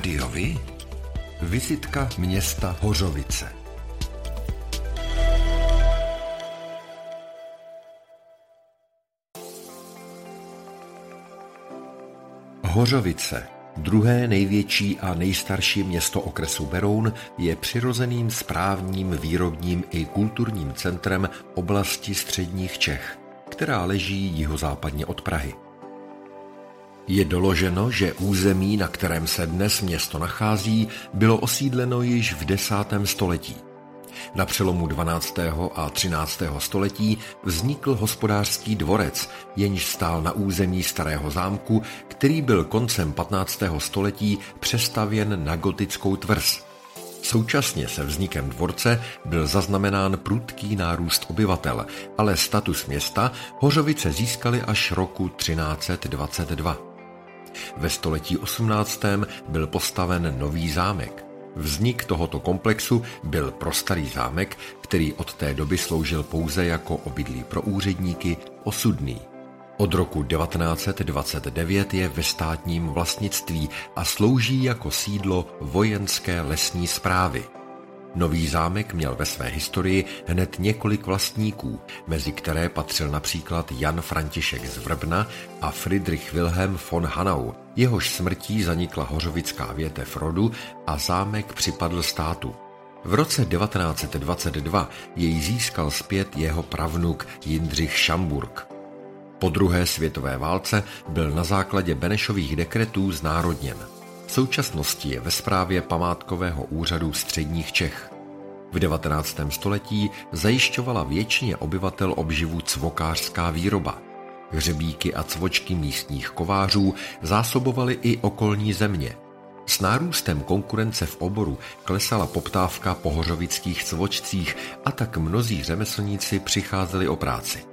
Rádiovi? Vizitka města Hořovice. Hořovice, druhé největší a nejstarší město okresu Beroun, je přirozeným správním, výrobním i kulturním centrem oblasti středních Čech, která leží jihozápadně od Prahy. Je doloženo, že území, na kterém se dnes město nachází, bylo osídleno již v desátém století. Na přelomu 12. a 13. století vznikl hospodářský dvorec, jenž stál na území starého zámku, který byl koncem 15. století přestavěn na gotickou tvrz. Současně se vznikem dvorce byl zaznamenán prudký nárůst obyvatel, ale status města Hořovice získali až roku 1322. Ve století 18. byl postaven nový zámek. Vznik tohoto komplexu byl pro starý zámek, který od té doby sloužil pouze jako obydlí pro úředníky, osudný. Od roku 1929 je ve státním vlastnictví a slouží jako sídlo vojenské lesní zprávy. Nový zámek měl ve své historii hned několik vlastníků, mezi které patřil například Jan František z Vrbna a Friedrich Wilhelm von Hanau. Jehož smrtí zanikla hořovická větev rodu a zámek připadl státu. V roce 1922 jej získal zpět jeho pravnuk Jindřich Šamburg. Po druhé světové válce byl na základě Benešových dekretů znárodněn. V současnosti je ve správě památkového úřadu středních Čech. V 19. století zajišťovala většině obyvatel obživu cvokářská výroba. Hřebíky a cvočky místních kovářů zásobovaly i okolní země. S nárůstem konkurence v oboru klesala poptávka po hořovických cvočcích a tak mnozí řemeslníci přicházeli o práci.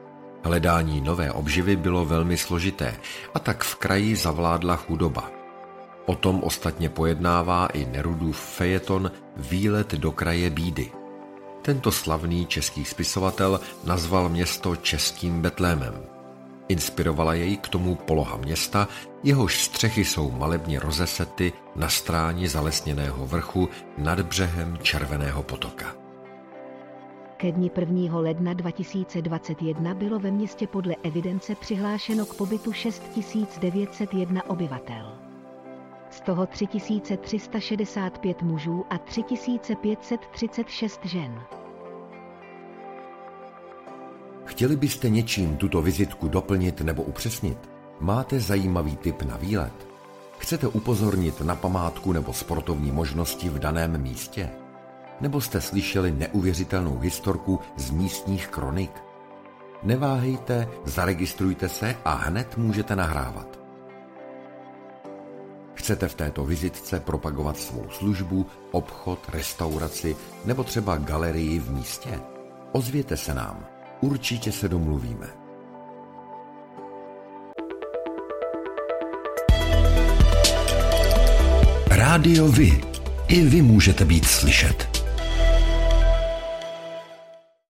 Hledání nové obživy bylo velmi složité a tak v kraji zavládla chudoba. O tom ostatně pojednává i Nerudův fejeton Výlet do kraje bídy. Tento slavný český spisovatel nazval město českým Betlémem. Inspirovala jej k tomu poloha města, jehož střechy jsou malebně rozesety na stráni zalesněného vrchu nad břehem Červeného potoka. Ke dni 1. ledna 2021 bylo ve městě podle evidence přihlášeno k pobytu 6901 obyvatel z toho 3365 mužů a 3536 žen. Chtěli byste něčím tuto vizitku doplnit nebo upřesnit? Máte zajímavý tip na výlet? Chcete upozornit na památku nebo sportovní možnosti v daném místě? Nebo jste slyšeli neuvěřitelnou historku z místních kronik? Neváhejte, zaregistrujte se a hned můžete nahrávat. Chcete v této vizitce propagovat svou službu, obchod, restauraci nebo třeba galerii v místě? Ozvěte se nám. Určitě se domluvíme. Rádio Vy. I vy můžete být slyšet.